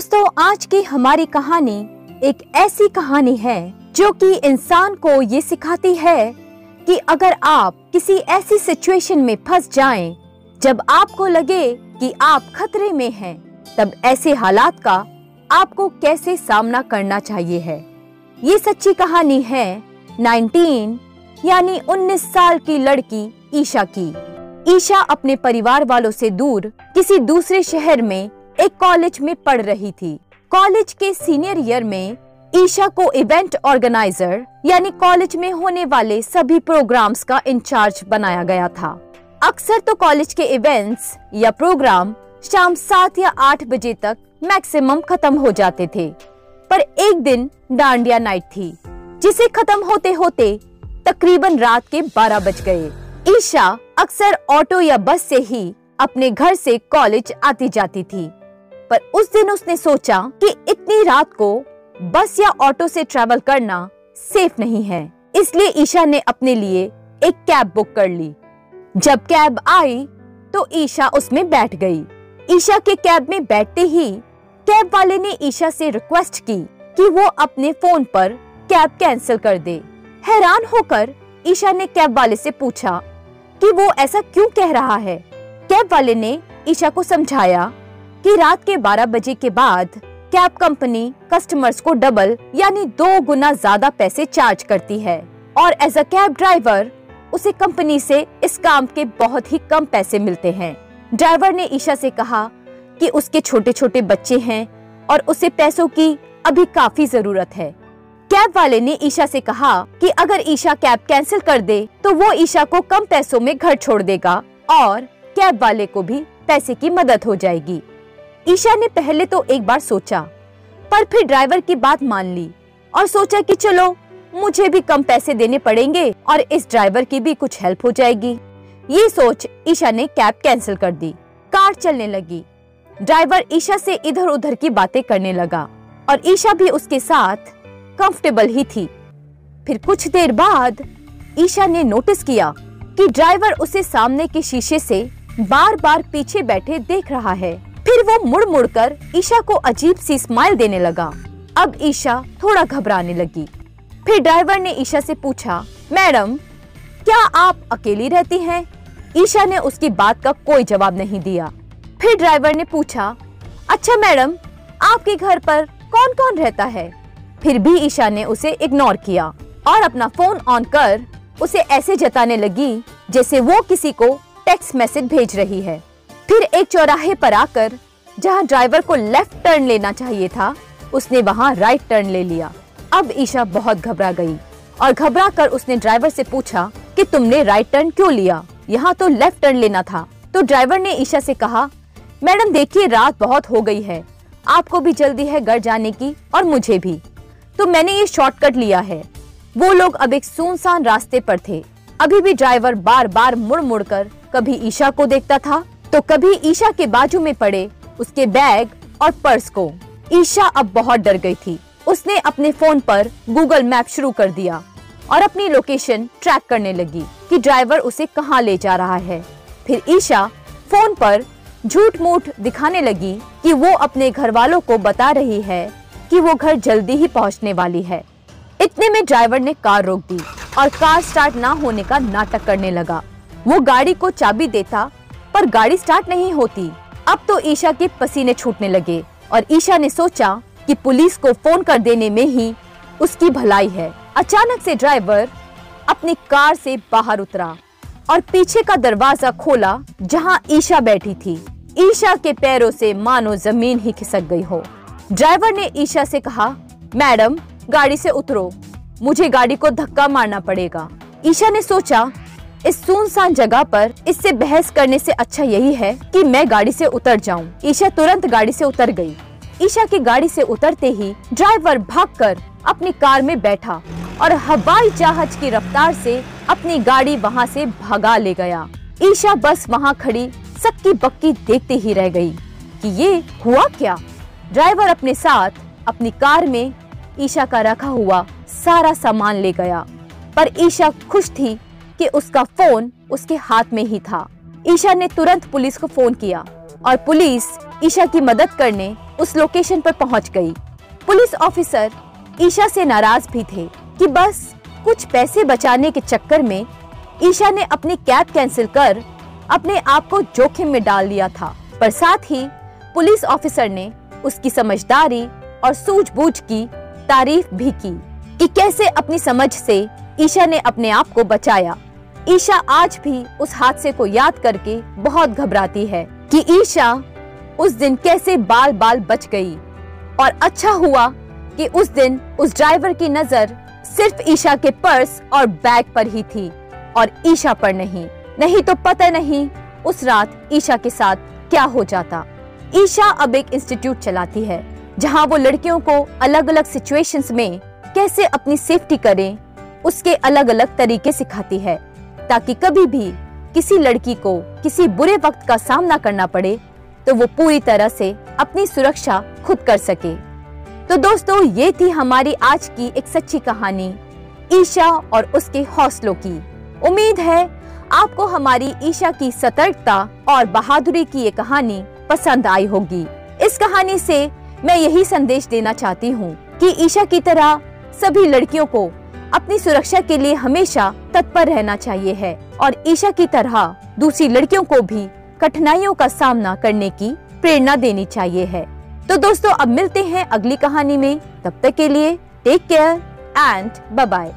दोस्तों आज की हमारी कहानी एक ऐसी कहानी है जो कि इंसान को ये सिखाती है कि अगर आप किसी ऐसी सिचुएशन में फंस जाएँ, जब आपको लगे कि आप खतरे में हैं, तब ऐसे हालात का आपको कैसे सामना करना चाहिए है? ये सच्ची कहानी है 19 यानी 19 साल की लड़की ईशा की। ईशा अपने परिवार वालों से दूर किसी दूसरे शहर में एक कॉलेज में पढ़ रही थी। कॉलेज के सीनियर ईयर में ईशा को इवेंट ऑर्गेनाइजर, यानी कॉलेज में होने वाले सभी प्रोग्राम्स का इंचार्ज बनाया गया था। अक्सर तो कॉलेज के इवेंट्स या प्रोग्राम शाम सात या आठ बजे तक मैक्सिमम खत्म हो जाते थे। पर एक दिन डांडिया नाइट थी, जिसे खत्म होते होते तकरीबन रात के बारह बज गए। ईशा अक्सर ऑटो या बस से ही अपने घर से कॉलेज आती जाती थी। पर उस दिन उसने सोचा कि इतनी रात को बस या ऑटो से ट्रेवल करना सेफ़ नहीं है। इसलिए ईशा ने अपने लिए एक कैब बुक कर ली। जब कैब आई तो ईशा उसमें बैठ गई। ईशा के कैब में बैठते ही कैब वाले ने ईशा से रिक्वेस्ट की कि वो अपने फ़ोन पर कैब कैंसिल कर दे। हैरान होकर ईशा ने कैब वाले से पूछा कि वो ऐसा क्यों कह रहा है? कैब वाले ने ईशा को समझाया कि रात के 12 बजे के बाद कैब कंपनी कस्टमर्स को डबल यानी दो गुना ज़्यादा पैसे चार्ज करती है। और एज अ कैब ड्राइवर उसे कंपनी से इस काम के बहुत ही कम पैसे मिलते हैं। ड्राइवर ने ईशा से कहा कि उसके छोटे छोटे बच्चे हैं और उसे पैसों की अभी काफ़ी ज़रूरत है। कैब वाले ने ईशा से कहा कि अगर ईशा कैब कैंसिल कर दे तो वो ईशा को कम पैसों में घर छोड़ देगा और कैब वाले को भी पैसे की मदद हो जाएगी। ईशा ने पहले तो एक बार सोचा, पर फिर ड्राइवर की बात मान ली और सोचा कि चलो, मुझे भी कम पैसे देने पड़ेंगे और इस ड्राइवर की भी कुछ हेल्प हो जाएगी। ये सोच ईशा ने कैब कैंसिल कर दी। कार चलने लगी। ड्राइवर ईशा से इधर उधर की बातें करने लगा और ईशा भी उसके साथ कंफर्टेबल ही थी। फिर कुछ देर बाद ईशा ने नोटिस किया कि ड्राइवर उसे सामने के शीशे से बार बार पीछे बैठे देख रहा है। फिर वो मुड़ मुड़ कर ईशा को अजीब सी स्माइल देने लगा। अब ईशा थोड़ा घबराने लगी। फिर ड्राइवर ने ईशा से पूछा, मैडम, क्या आप अकेली रहती हैं? ईशा ने उसकी बात का कोई जवाब नहीं दिया। फिर ड्राइवर ने पूछा अच्छा मैडम, आपके घर पर कौन कौन रहता है? फिर भी ईशा ने उसे इग्नोर किया और अपना फ़ोन ऑन कर उसे ऐसे जताने लगी, जैसे वो किसी को टेक्स्ट मैसेज भेज रही है। फिर एक चौराहे पर आकर, जहाँ ड्राइवर को लेफ़्ट टर्न लेना चाहिए था, उसने वहाँ राइट टर्न ले लिया। अब ईशा बहुत घबरा गई और घबरा कर उसने ड्राइवर से पूछा कि तुमने राइट टर्न क्यों लिया? यहाँ तो लेफ़्ट टर्न लेना था। तो ड्राइवर ने ईशा से कहा, मैडम, देखिए, रात बहुत हो गई है। आपको भी जल्दी है घर जाने की और मुझे भी। तो मैंने ये शॉर्टकट लिया है। वो लोग अब एक सुनसान रास्ते पर थे। अभी भी ड्राइवर बार बार मुड़ मुड़ कर कभी ईशा को देखता था तो कभी ईशा के बाजू में पड़े उसके बैग और पर्स को। ईशा अब बहुत डर गई थी। उसने अपने फ़ोन पर गूगल मैप शुरू कर दिया और अपनी लोकेशन ट्रैक करने लगी कि ड्राइवर उसे कहाँ ले जा रहा है। फिर ईशा फ़ोन पर झूठ मूठ दिखाने लगी कि वो अपने घर वालों को बता रही है कि वो घर जल्दी ही पहुँचने वाली है। इतने में ड्राइवर ने कार रोक दी और कार स्टार्ट ना होने का नाटक करने लगा। वो गाड़ी को चाबी देता पर गाड़ी स्टार्ट नहीं होती। अब तो ईशा के पसीने छूटने लगे और ईशा ने सोचा कि पुलिस को फ़ोन कर देने में ही उसकी भलाई है। अचानक से ड्राइवर अपनी कार से बाहर उतरा और पीछे का दरवाज़ा खोला जहाँ ईशा बैठी थी। ईशा के पैरों से मानो ज़मीन ही खिसक गई हो। ड्राइवर ने ईशा से कहा, मैडम, गाड़ी से उतरो। मुझे गाड़ी को धक्का मारना पड़ेगा। ईशा ने सोचा इस सुनसान जगह पर इससे बहस करने से अच्छा यही है कि मैं गाड़ी से उतर जाऊँ। ईशा तुरंत गाड़ी से उतर गई। ईशा की गाड़ी से उतरते ही ड्राइवर भागकर अपनी कार में बैठा और हवाई जहाज़ की रफ्तार से अपनी गाड़ी वहाँ से भगा ले गया ईशा बस वहाँ खड़ी सक्की बक्की देखते ही रह गई कि ये हुआ क्या ड्राइवर अपने साथ अपनी कार में ईशा का रखा हुआ सारा सामान ले गया पर ईशा खुश थी कि उसका फ़ोन उसके हाथ में ही था। ईशा ने तुरंत पुलिस को फ़ोन किया और पुलिस ईशा की मदद करने उस लोकेशन पर पहुँच गई। पुलिस ऑफिसर ईशा से नाराज़ भी थे कि बस कुछ पैसे बचाने के चक्कर में ईशा ने अपनी कैब कैंसिल कर अपने आप को जोखिम में डाल लिया था। पर साथ ही पुलिस ऑफिसर ने उसकी समझदारी और सूझबूझ की तारीफ़ भी की कि कैसे अपनी समझ से ईशा ने अपने आप को बचाया। ईशा आज भी उस हादसे को याद करके बहुत घबराती है कि ईशा उस दिन कैसे बाल बाल बच गई और अच्छा हुआ कि उस दिन उस ड्राइवर की नज़र सिर्फ़ ईशा के पर्स और बैग पर ही थी और ईशा पर नहीं। नहीं तो पता नहीं उस रात ईशा के साथ क्या हो जाता। ईशा अब एक इंस्टीट्यूट चलाती है, जहाँ वो लड़कियों को अलग अलग सिचुएशंस में कैसे अपनी सेफ्टी करें, उसके अलग अलग तरीके सिखाती है। ताकि कभी भी किसी लड़की को किसी बुरे वक्त का सामना करना पड़े तो वो पूरी तरह से अपनी सुरक्षा खुद कर सके। तो दोस्तों, ये थी हमारी आज की एक सच्ची कहानी, ईशा और उसके हौसलों की। उम्मीद है आपको हमारी ईशा की सतर्कता और बहादुरी की ये कहानी पसंद आई होगी। इस कहानी से मैं यही संदेश देना चाहती हूँ कि ईशा की तरह सभी लड़कियों को अपनी सुरक्षा के लिए हमेशा तत्पर रहना चाहिए है। और ईशा की तरह दूसरी लड़कियों को भी कठिनाइयों का सामना करने की प्रेरणा देनी चाहिए है। तो दोस्तों, अब मिलते हैं अगली कहानी में। तब तक के लिए take care and bye bye